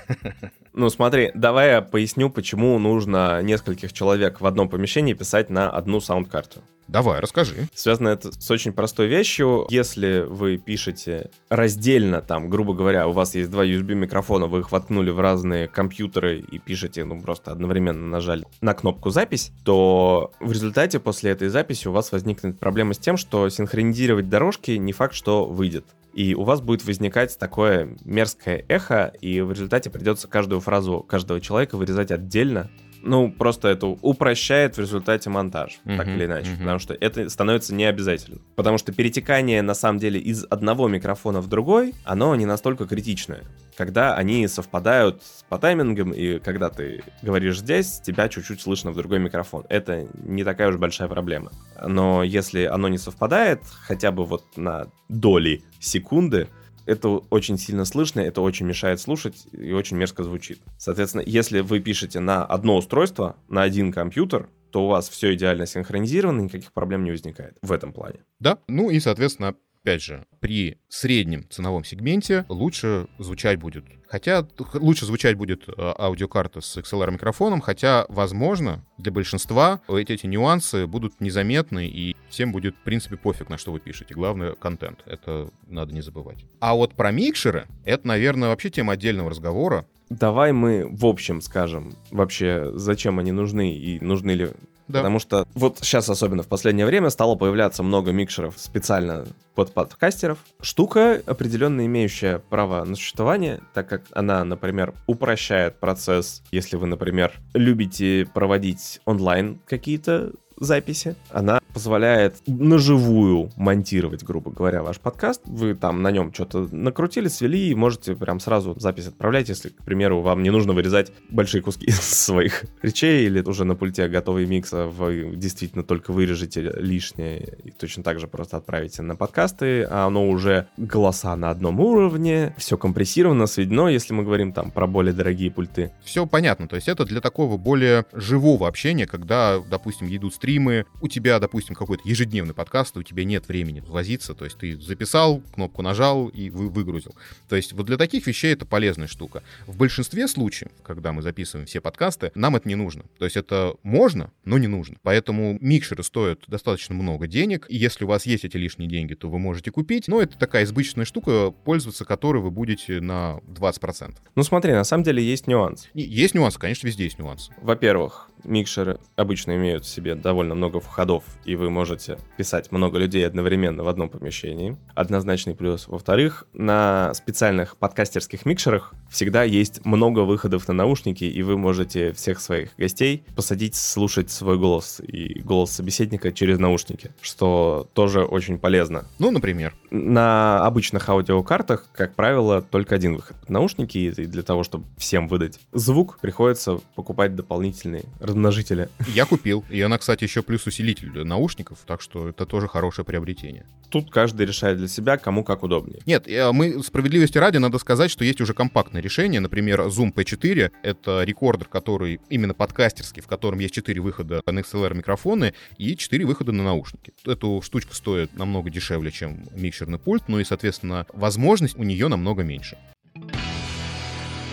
Ну смотри, давай я поясню, почему нужно нескольких человек в одном помещении писать на одну саунд-карту. Давай, расскажи. Связано это с очень простой вещью. Если вы пишете раздельно, там, грубо говоря, у вас есть два USB-микрофона, вы их воткнули в разные компьютеры и пишете, ну, просто одновременно нажали на кнопку «Запись», то в результате после этой записи у вас возникнет проблема с тем, что синхронизировать дорожки не факт, что выйдет и у вас будет возникать такое мерзкое эхо, и в результате придется каждую фразу каждого человека вырезать отдельно, ну, просто это упрощает в результате монтаж, uh-huh, так или иначе, uh-huh. потому что это становится необязательно. Потому что перетекание, на самом деле, из одного микрофона в другой, оно не настолько критичное. Когда они совпадают по таймингам, и когда ты говоришь здесь, тебя чуть-чуть слышно в другой микрофон. Это не такая уж большая проблема. Но если оно не совпадает, хотя бы вот на доли секунды, это очень сильно слышно, это очень мешает слушать и очень мерзко звучит. Соответственно, если вы пишете на одно устройство, на один компьютер, то у вас все идеально синхронизировано, никаких проблем не возникает в этом плане. Да, ну и, соответственно, опять же, при среднем ценовом сегменте лучше звучать будет. Хотя лучше звучать будет э, аудиокарта с XLR-микрофоном, хотя, возможно, для большинства эти, эти нюансы будут незаметны, и всем будет, в принципе, пофиг, на что вы пишете. Главное — контент. Это надо не забывать. А вот про микшеры — это, наверное, вообще тема отдельного разговора. Давай мы в общем скажем вообще, зачем они нужны и нужны ли да. Потому что вот сейчас, особенно в последнее время, стало появляться много микшеров специально под подкастеров. Штука, определенно имеющая право на существование, так как она, например, упрощает процесс, если вы, например, любите проводить онлайн какие-то записи. Она позволяет наживую монтировать, грубо говоря, ваш подкаст. Вы там на нем что-то накрутили, свели, и можете прям сразу запись отправлять, если, к примеру, вам не нужно вырезать большие куски своих речей, или уже на пульте готовый микс, а вы действительно только вырежете лишнее, и точно так же просто отправите на подкасты, а оно уже голоса на одном уровне, все компрессировано, сведено, если мы говорим там про более дорогие пульты. Все понятно, то есть это для такого более живого общения, когда, допустим, идут стримы, у тебя, допустим, какой-то ежедневный подкаст, у тебя нет времени возиться, то есть ты записал, кнопку нажал и вы выгрузил. То есть вот для таких вещей это полезная штука. В большинстве случаев, когда мы записываем все подкасты, нам это не нужно. То есть это можно, но не нужно. Поэтому микшеры стоят достаточно много денег, и если у вас есть эти лишние деньги, то вы можете купить, но это такая избыточная штука, пользоваться которой вы будете на 20%. Ну смотри, на самом деле есть нюанс. Есть нюансы, конечно, везде есть нюансы. Во-первых, микшеры обычно имеют в себе довольно много входов, и вы можете писать много людей одновременно в одном помещении. Однозначный плюс. Во-вторых, на специальных подкастерских микшерах всегда есть много выходов на наушники, и вы можете всех своих гостей посадить слушать свой голос и голос собеседника через наушники, что тоже очень полезно. Ну, например. На обычных аудиокартах, как правило, только один выход. Наушники, и для того, чтобы всем выдать звук, приходится покупать дополнительные размножителя. Я купил. И она, кстати, еще плюс усилитель наушников, так что это тоже хорошее приобретение. Тут каждый решает для себя, кому как удобнее. Нет, э, мы справедливости ради надо сказать, что есть уже компактное решение. Например, Zoom P4 — это рекордер, который именно подкастерский, в котором есть 4 выхода на XLR микрофоны и 4 выхода на наушники. Эту штучку стоит намного дешевле, чем микшерный пульт, ну и, соответственно, возможность у нее намного меньше.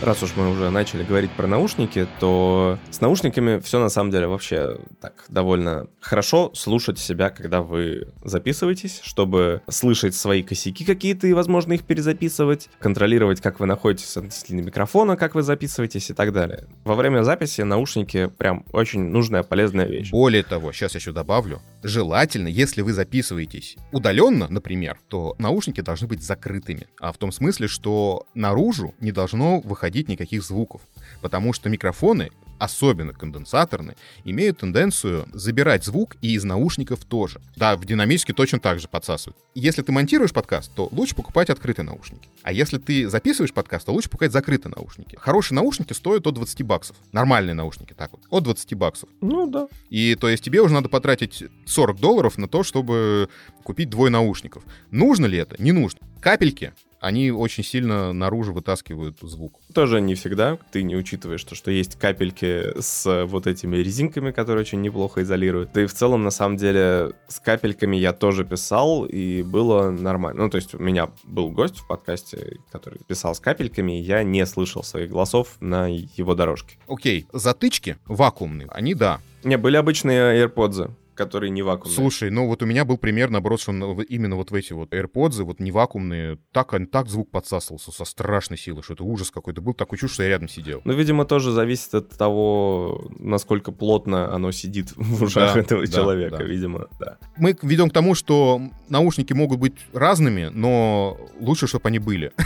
Раз уж мы уже начали говорить про наушники, то с наушниками все на самом деле вообще так довольно хорошо слушать себя, когда вы записываетесь, чтобы слышать свои косяки какие-то и, возможно, их перезаписывать, контролировать, как вы находитесь относительно микрофона, как вы записываетесь и так далее. Во время записи наушники прям очень нужная, полезная вещь. Более того, сейчас еще добавлю, желательно, если вы записываетесь удаленно, например, то наушники должны быть закрытыми. А в том смысле, что наружу не должно выходить никаких звуков. Потому что микрофоны особенно конденсаторные, имеют тенденцию забирать звук и из наушников тоже. Да, в динамически точно так же подсасывают. Если ты монтируешь подкаст, то лучше покупать открытые наушники. А если ты записываешь подкаст, то лучше покупать закрытые наушники. Хорошие наушники стоят от 20 баксов. Нормальные наушники, так вот. От 20 баксов. Ну да. И то есть тебе уже надо потратить 40 долларов на то, чтобы купить двое наушников. Нужно ли это? Не нужно. Капельки они очень сильно наружу вытаскивают звук. Тоже не всегда. Ты не учитываешь то, что есть капельки с вот этими резинками, которые очень неплохо изолируют. Да и в целом, на самом деле, с капельками я тоже писал, и было нормально. Ну, то есть у меня был гость в подкасте, который писал с капельками, и я не слышал своих голосов на его дорожке. Окей, затычки вакуумные, они да. Не, были обычные AirPods которые не вакуумные. Слушай, ну вот у меня был пример, наоборот, что именно вот в эти вот AirPods, вот не вакуумные, так, так звук подсасывался со страшной силой, что это ужас какой-то был, такой чувство, что я рядом сидел. Ну, видимо, тоже зависит от того, насколько плотно оно сидит в ушах да, этого да, человека, да. видимо, да. Мы ведем к тому, что наушники могут быть разными, но лучше, чтобы они были.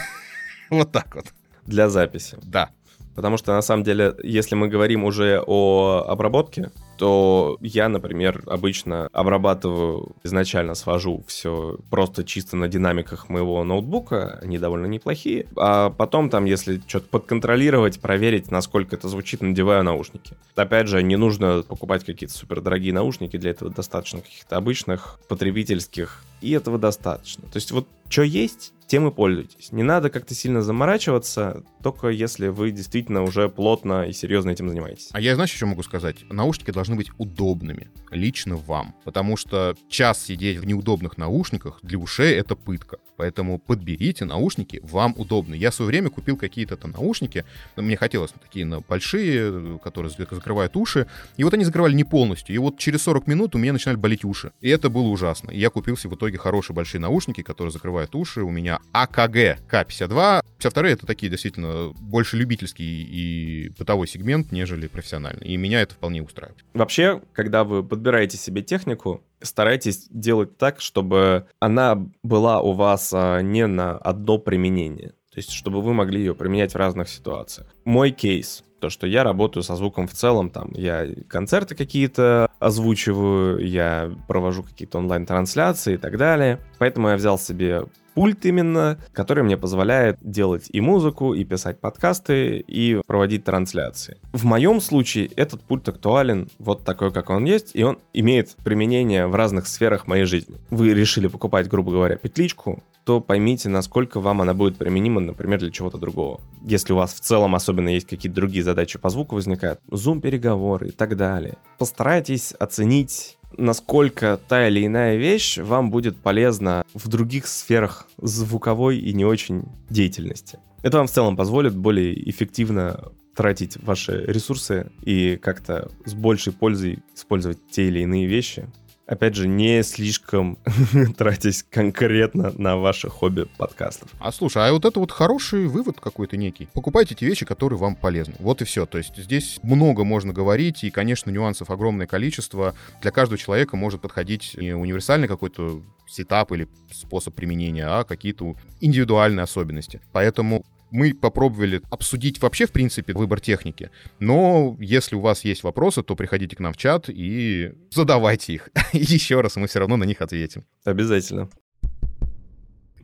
Вот так вот. Для записи. Да. Потому что, на самом деле, если мы говорим уже о обработке, то я, например, обычно обрабатываю, изначально свожу все просто чисто на динамиках моего ноутбука, они довольно неплохие, а потом там, если что-то подконтролировать, проверить, насколько это звучит, надеваю наушники. Опять же, не нужно покупать какие-то супердорогие наушники, для этого достаточно каких-то обычных, потребительских, и этого достаточно. То есть вот что есть, тем и пользуйтесь. Не надо как-то сильно заморачиваться, только если вы действительно уже плотно и серьезно этим занимаетесь. А я, знаешь, еще могу сказать? Наушники должны быть удобными, лично вам. Потому что час сидеть в неудобных наушниках для ушей — это пытка. Поэтому подберите наушники, вам удобно. Я в свое время купил какие-то там наушники, мне хотелось такие на большие, которые закрывают уши, и вот они закрывали не полностью, и вот через 40 минут у меня начинали болеть уши. И это было ужасно. И я себе в итоге хорошие большие наушники, которые закрывают уши. У меня АКГ К52. 52 это такие действительно больше любительский и бытовой сегмент, нежели профессиональный. И меня это вполне устраивает. Вообще, когда вы подбираете себе технику, старайтесь делать так, чтобы она была у вас а, не на одно применение. То есть, чтобы вы могли ее применять в разных ситуациях. Мой кейс то, что я работаю со звуком в целом, там, я концерты какие-то озвучиваю, я провожу какие-то онлайн-трансляции и так далее. Поэтому я взял себе пульт именно, который мне позволяет делать и музыку, и писать подкасты, и проводить трансляции. В моем случае этот пульт актуален вот такой, как он есть, и он имеет применение в разных сферах моей жизни. Вы решили покупать, грубо говоря, петличку, то поймите, насколько вам она будет применима, например, для чего-то другого. Если у вас в целом особенно есть какие-то другие задачи по звуку возникают, зум-переговоры и так далее. Постарайтесь оценить насколько та или иная вещь вам будет полезна в других сферах звуковой и не очень деятельности. Это вам в целом позволит более эффективно тратить ваши ресурсы и как-то с большей пользой использовать те или иные вещи, опять же, не слишком тратясь конкретно на ваши хобби подкастов. А слушай, а вот это вот хороший вывод какой-то некий. Покупайте те вещи, которые вам полезны. Вот и все. То есть здесь много можно говорить, и, конечно, нюансов огромное количество. Для каждого человека может подходить не универсальный какой-то сетап или способ применения, а какие-то индивидуальные особенности. Поэтому мы попробовали обсудить вообще, в принципе, выбор техники. Но если у вас есть вопросы, то приходите к нам в чат и задавайте их. И еще раз мы все равно на них ответим. Обязательно.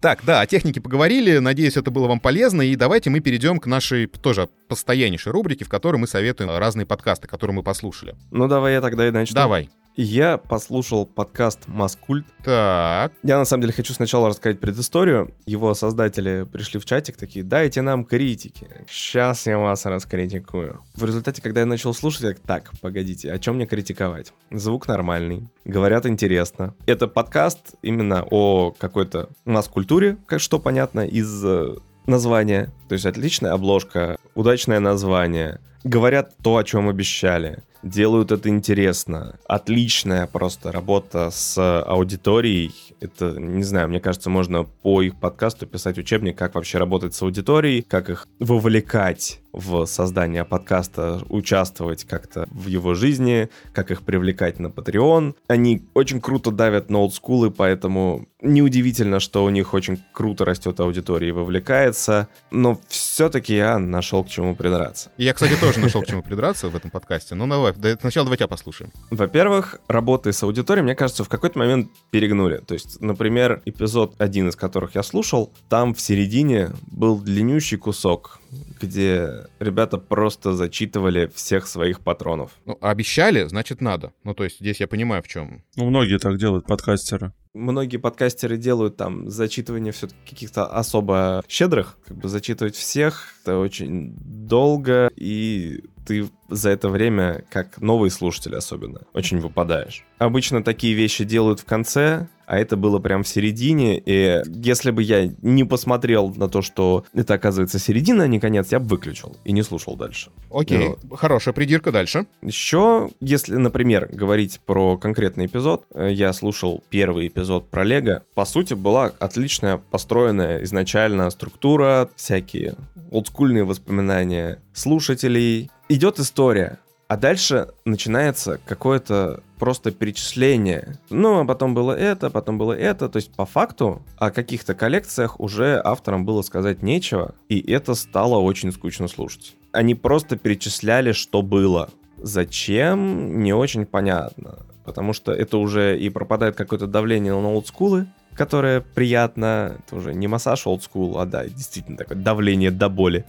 Так, да, о технике поговорили. Надеюсь, это было вам полезно. И давайте мы перейдем к нашей тоже постояннейшей рубрике, в которой мы советуем разные подкасты, которые мы послушали. Ну, давай я тогда и начну. Давай. Я послушал подкаст «Маскульт». Так. Я, на самом деле, хочу сначала рассказать предысторию. Его создатели пришли в чатик такие, дайте нам критики. Сейчас я вас раскритикую. В результате, когда я начал слушать, я так, погодите, о чем мне критиковать? Звук нормальный, говорят интересно. Это подкаст именно о какой-то масс-культуре, как что понятно из э, названия. То есть отличная обложка, удачное название. Говорят то, о чем обещали делают это интересно. Отличная просто работа с аудиторией. Это, не знаю, мне кажется, можно по их подкасту писать учебник, как вообще работать с аудиторией, как их вовлекать в создание подкаста, участвовать как-то в его жизни, как их привлекать на Patreon. Они очень круто давят на олдскулы, поэтому неудивительно, что у них очень круто растет аудитория и вовлекается, но все-таки я нашел к чему придраться. Я, кстати, тоже нашел к чему придраться в этом подкасте, но давай, сначала давай тебя послушаем. Во-первых, работы с аудиторией, мне кажется, в какой-то момент перегнули. То есть, например, эпизод, один из которых я слушал, там в середине был длиннющий кусок, где ребята просто зачитывали всех своих патронов. Ну, обещали, значит, надо. Ну, то есть здесь я понимаю, в чем. Ну, многие так делают, подкастеры. Многие подкастеры делают там зачитывание все каких-то особо щедрых, как бы зачитывать всех, это очень долго, и ты за это время, как новый слушатель особенно, очень выпадаешь. Обычно такие вещи делают в конце, а это было прям в середине, и если бы я не посмотрел на то, что это оказывается середина, а не конец, я бы выключил и не слушал дальше. Окей, ну, хорошая придирка дальше. Еще, если, например, говорить про конкретный эпизод, э, я слушал первый эпизод про Лего, по сути, была отличная построенная изначально структура, всякие олдскульные воспоминания слушателей, идет история, а дальше начинается какое-то просто перечисление. Ну, а потом было это, потом было это. То есть, по факту, о каких-то коллекциях уже авторам было сказать нечего, и это стало очень скучно слушать. Они просто перечисляли, что было. Зачем, не очень понятно. Потому что это уже и пропадает какое-то давление на олдскулы, которое приятно. Это уже не массаж school, а да, действительно такое давление до боли.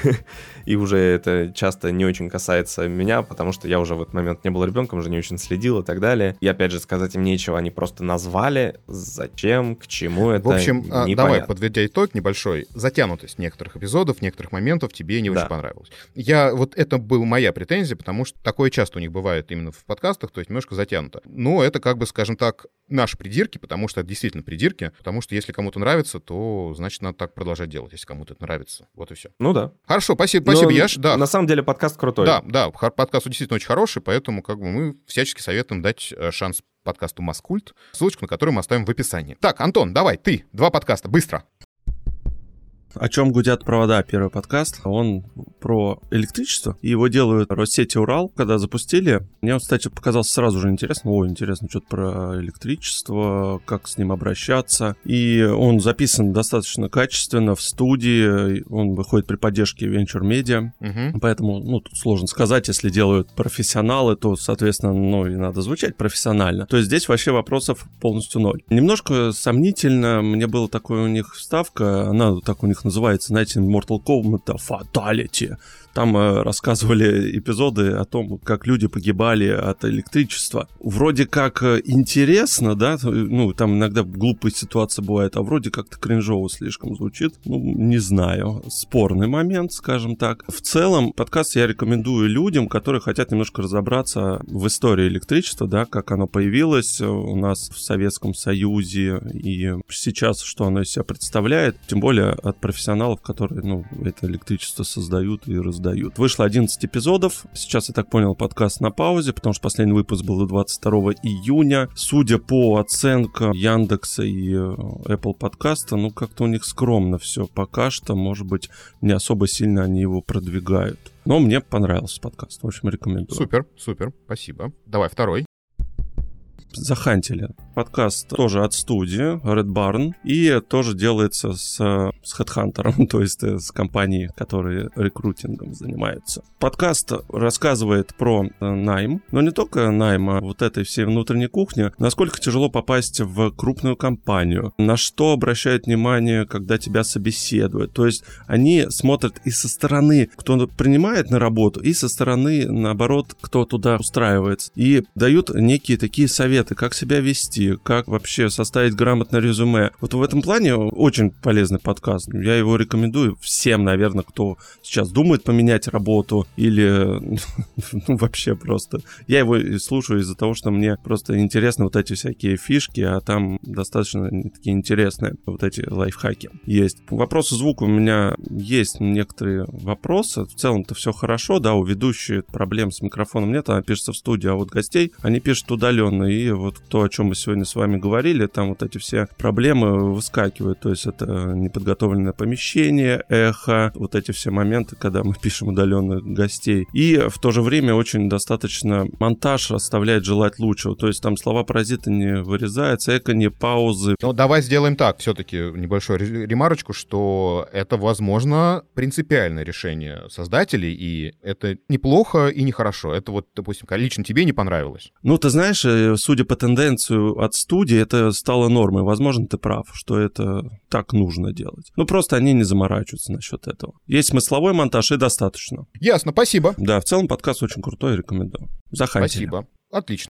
И уже это часто не очень касается меня, потому что я уже в этот момент не был ребенком, уже не очень следил и так далее. И опять же, сказать им нечего, они просто назвали, зачем, к чему это. В общем, а, давай, подведя итог небольшой, затянутость некоторых эпизодов, некоторых моментов тебе не очень понравилось. Я, вот это была моя претензия, потому что такое часто у них бывает именно в подкастах, то есть немножко затянуто. Но это как бы, скажем так, наши придирки, потому что это действительно придирки, потому что если кому-то нравится, то значит надо так продолжать делать, если кому-то это нравится. Вот и все. Ну да. Хорошо, спасибо, спасибо, Но, Яш. Да. На самом деле подкаст крутой. Да, да, подкаст действительно очень хороший, поэтому как бы мы всячески советуем дать э, шанс подкасту Маскульт, ссылочку на который мы оставим в описании. Так, Антон, давай, ты, два подкаста, быстро. О чем гудят провода, первый подкаст. Он про электричество. И его делают Россети Урал. Когда запустили, мне он, кстати, показался сразу же интересно. О, интересно, что-то про электричество, как с ним обращаться. И он записан достаточно качественно в студии. Он выходит при поддержке Venture Media. Угу. Поэтому, ну, тут сложно сказать, если делают профессионалы, то, соответственно, ну, и надо звучать профессионально. То есть здесь вообще вопросов полностью ноль. Немножко сомнительно, мне было такое у них вставка, она так у них называется, знаете, Mortal Kombat Fatality. Там э, рассказывали эпизоды о том, как люди погибали от электричества. Вроде как э, интересно, да, ну, там иногда глупые ситуации бывают, а вроде как-то кринжово слишком звучит. Ну, не знаю. Спорный момент, скажем так. В целом, подкаст я рекомендую людям, которые хотят немножко разобраться в истории электричества, да, как оно появилось у нас в Советском Союзе и сейчас, что оно из себя представляет, тем более от профессионалов, которые, ну, это электричество создают и раздают дают. Вышло 11 эпизодов. Сейчас, я так понял, подкаст на паузе, потому что последний выпуск был 22 июня. Судя по оценкам Яндекса и э, Apple подкаста, ну, как-то у них скромно все пока что. Может быть, не особо сильно они его продвигают. Но мне понравился подкаст. В общем, рекомендую. Супер, супер, спасибо. Давай второй захантили. Подкаст тоже от студии Red Barn и тоже делается с, с Headhunter, то есть э, с компанией, которые рекрутингом занимаются. Подкаст рассказывает про э, найм, но не только найм, а вот этой всей внутренней кухни, насколько тяжело попасть в крупную компанию, на что обращают внимание, когда тебя собеседуют. То есть они смотрят и со стороны, кто принимает на работу, и со стороны, наоборот, кто туда устраивается. И дают некие такие советы, как себя вести, как вообще составить грамотное резюме. Вот в этом плане очень полезный подкаст. Я его рекомендую всем, наверное, кто сейчас думает поменять работу или ну, вообще просто. Я его слушаю из-за того, что мне просто интересны вот эти всякие фишки, а там достаточно такие интересные вот эти лайфхаки есть. По вопросу звука у меня есть некоторые вопросы. В целом-то все хорошо, да, у ведущей проблем с микрофоном нет, она пишется в студии, а вот гостей они пишут удаленно, и вот то, о чем мы сегодня с вами говорили, там вот эти все проблемы выскакивают. То есть это неподготовленное помещение, эхо, вот эти все моменты, когда мы пишем удаленных гостей. И в то же время очень достаточно монтаж оставляет желать лучшего. То есть там слова паразита не вырезаются, эко не паузы. Ну, давай сделаем так, все-таки небольшую ремарочку, что это, возможно, принципиальное решение создателей, и это неплохо и нехорошо. Это вот, допустим, лично тебе не понравилось. Ну, ты знаешь, э, судя по тенденцию от студии, это стало нормой. Возможно, ты прав, что это так нужно делать. Ну, просто они не заморачиваются насчет этого. Есть смысловой монтаж и достаточно. Ясно, спасибо. Да, в целом подкаст очень крутой, рекомендую. Захантили. Спасибо. Отлично.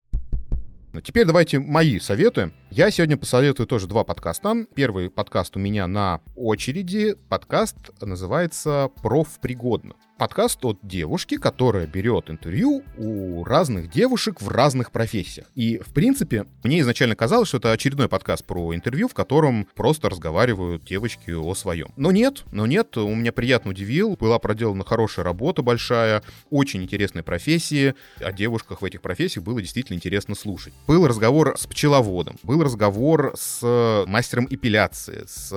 Теперь давайте мои советы. Я сегодня посоветую тоже два подкаста. Первый подкаст у меня на очереди. Подкаст называется «Профпригодно» подкаст от девушки, которая берет интервью у разных девушек в разных профессиях. И, в принципе, мне изначально казалось, что это очередной подкаст про интервью, в котором просто разговаривают девочки о своем. Но нет, но нет, у меня приятно удивил. Была проделана хорошая работа большая, очень интересные профессии. О девушках в этих профессиях было действительно интересно слушать. Был разговор с пчеловодом, был разговор с мастером эпиляции, с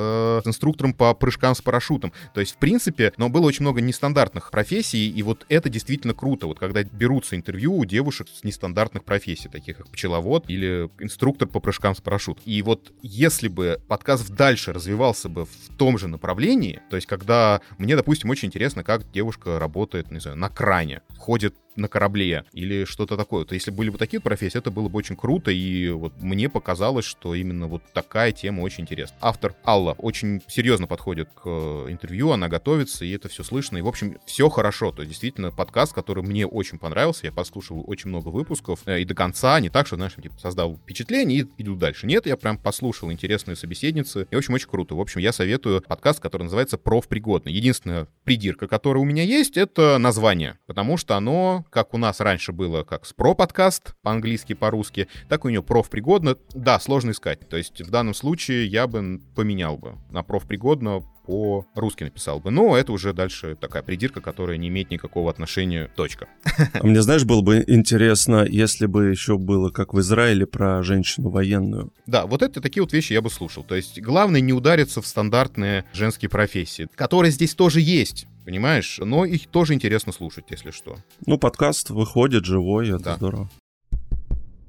инструктором по прыжкам с парашютом. То есть, в принципе, но было очень много нестандартных профессий, и вот это действительно круто, вот когда берутся интервью у девушек с нестандартных профессий, таких как пчеловод или инструктор по прыжкам с парашютом. И вот если бы подкаст дальше развивался бы в том же направлении, то есть когда мне, допустим, очень интересно, как девушка работает, не знаю, на кране, ходит на корабле или что-то такое. То если были бы такие профессии, это было бы очень круто, и вот мне показалось, что именно вот такая тема очень интересна. Автор Алла очень серьезно подходит к э, интервью, она готовится, и это все слышно, и, в общем, все хорошо. То есть, действительно, подкаст, который мне очень понравился, я послушал очень много выпусков, э, и до конца, не так, что, знаешь, типа, создал впечатление и иду дальше. Нет, я прям послушал интересные собеседницы, и, в общем, очень круто. В общем, я советую подкаст, который называется «Профпригодный». Единственная придирка, которая у меня есть, это название, потому что оно как у нас раньше было, как с про-подкаст, по-английски, по-русски, так у нее профпригодно. Да, сложно искать. То есть в данном случае я бы поменял бы на профпригодно по-русски написал бы. Но это уже дальше такая придирка, которая не имеет никакого отношения. Точка. Мне, знаешь, было бы интересно, если бы еще было, как в Израиле, про женщину военную. Да, вот это такие вот вещи я бы слушал. То есть главное не удариться в стандартные женские профессии, которые здесь тоже есть. Понимаешь? Но их тоже интересно слушать, если что. Ну, подкаст выходит живой, это Да. здорово.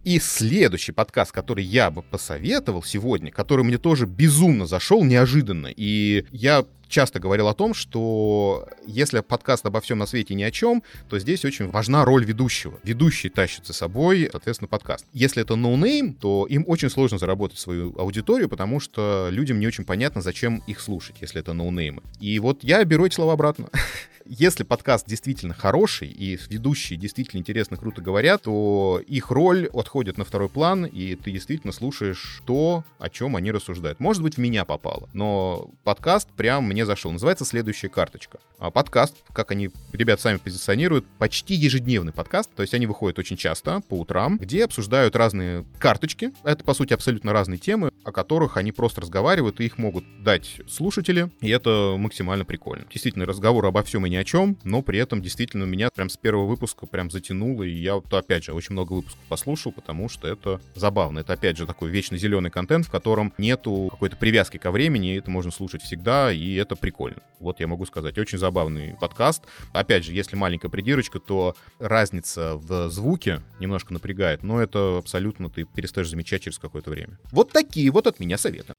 И следующий подкаст, который я бы посоветовал сегодня, который мне тоже безумно зашел неожиданно. И я часто говорил о том, что если подкаст обо всем на свете ни о чем, то здесь очень важна роль ведущего. Ведущий тащит за собой, соответственно, подкаст. Если это ноунейм, то им очень сложно заработать свою аудиторию, потому что людям не очень понятно, зачем их слушать, если это ноунеймы. И вот я беру эти слова обратно. Если подкаст действительно хороший и ведущие действительно интересно, круто говорят, то их роль отходит на второй план, и ты действительно слушаешь то, о чем они рассуждают. Может быть, в меня попало, но подкаст прям мне зашел. Называется «Следующая карточка». А подкаст, как они, ребят, сами позиционируют, почти ежедневный подкаст, то есть они выходят очень часто, по утрам, где обсуждают разные карточки. Это, по сути, абсолютно разные темы, о которых они просто разговаривают, и их могут дать слушатели, и это максимально прикольно. Действительно, разговор обо всем и ни о чем, но при этом действительно меня прям с первого выпуска прям затянуло, и я вот опять же очень много выпусков послушал, потому что это забавно. Это опять же такой вечно зеленый контент, в котором нету какой-то привязки ко времени, это можно слушать всегда, и это прикольно. Вот я могу сказать, очень забавный подкаст. Опять же, если маленькая придирочка, то разница в звуке немножко напрягает, но это абсолютно ты перестаешь замечать через какое-то время. Вот такие вот от меня советы.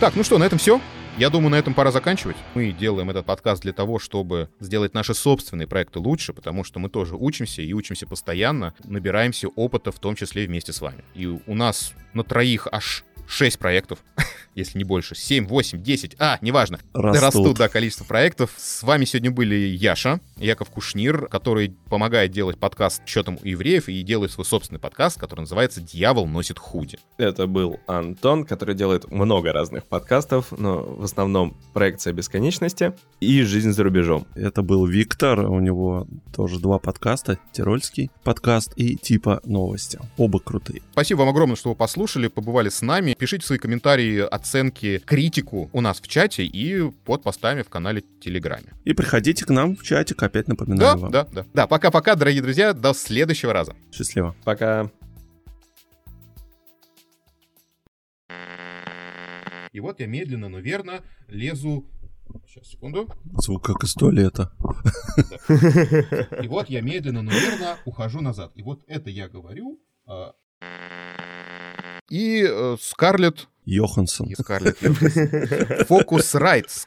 Так, ну что, на этом все. Я думаю, на этом пора заканчивать. Мы делаем этот подкаст для того, чтобы сделать наши собственные проекты лучше, потому что мы тоже учимся и учимся постоянно, набираемся опыта, в том числе вместе с вами. И у нас на троих аж 6 проектов, если не больше, 7, 8, 10, а, неважно. Растут. Растут, да, количество проектов. С вами сегодня были Яша, Яков Кушнир, который помогает делать подкаст «Счетом у евреев» и делает свой собственный подкаст, который называется «Дьявол носит худи». Это был Антон, который делает много разных подкастов, но в основном проекция бесконечности и жизнь за рубежом. Это был Виктор, у него тоже два подкаста, Тирольский подкаст и типа новости. Оба крутые. Спасибо вам огромное, что вы послушали, побывали с нами. Пишите свои комментарии, оценки, критику у нас в чате и под постами в канале Телеграме. И приходите к нам в чатик, опять Да, напоминаю вам. да, да. Да, пока-пока, дорогие друзья, до следующего раза. Счастливо. Пока. И вот я медленно, но верно лезу... Сейчас, секунду. Звук как из туалета. И вот я медленно, но верно ухожу назад. И вот это я говорю. а, И э, Скарлетт... Йоханссон. И Скарлетт Йоханссон. Фокус Райтс.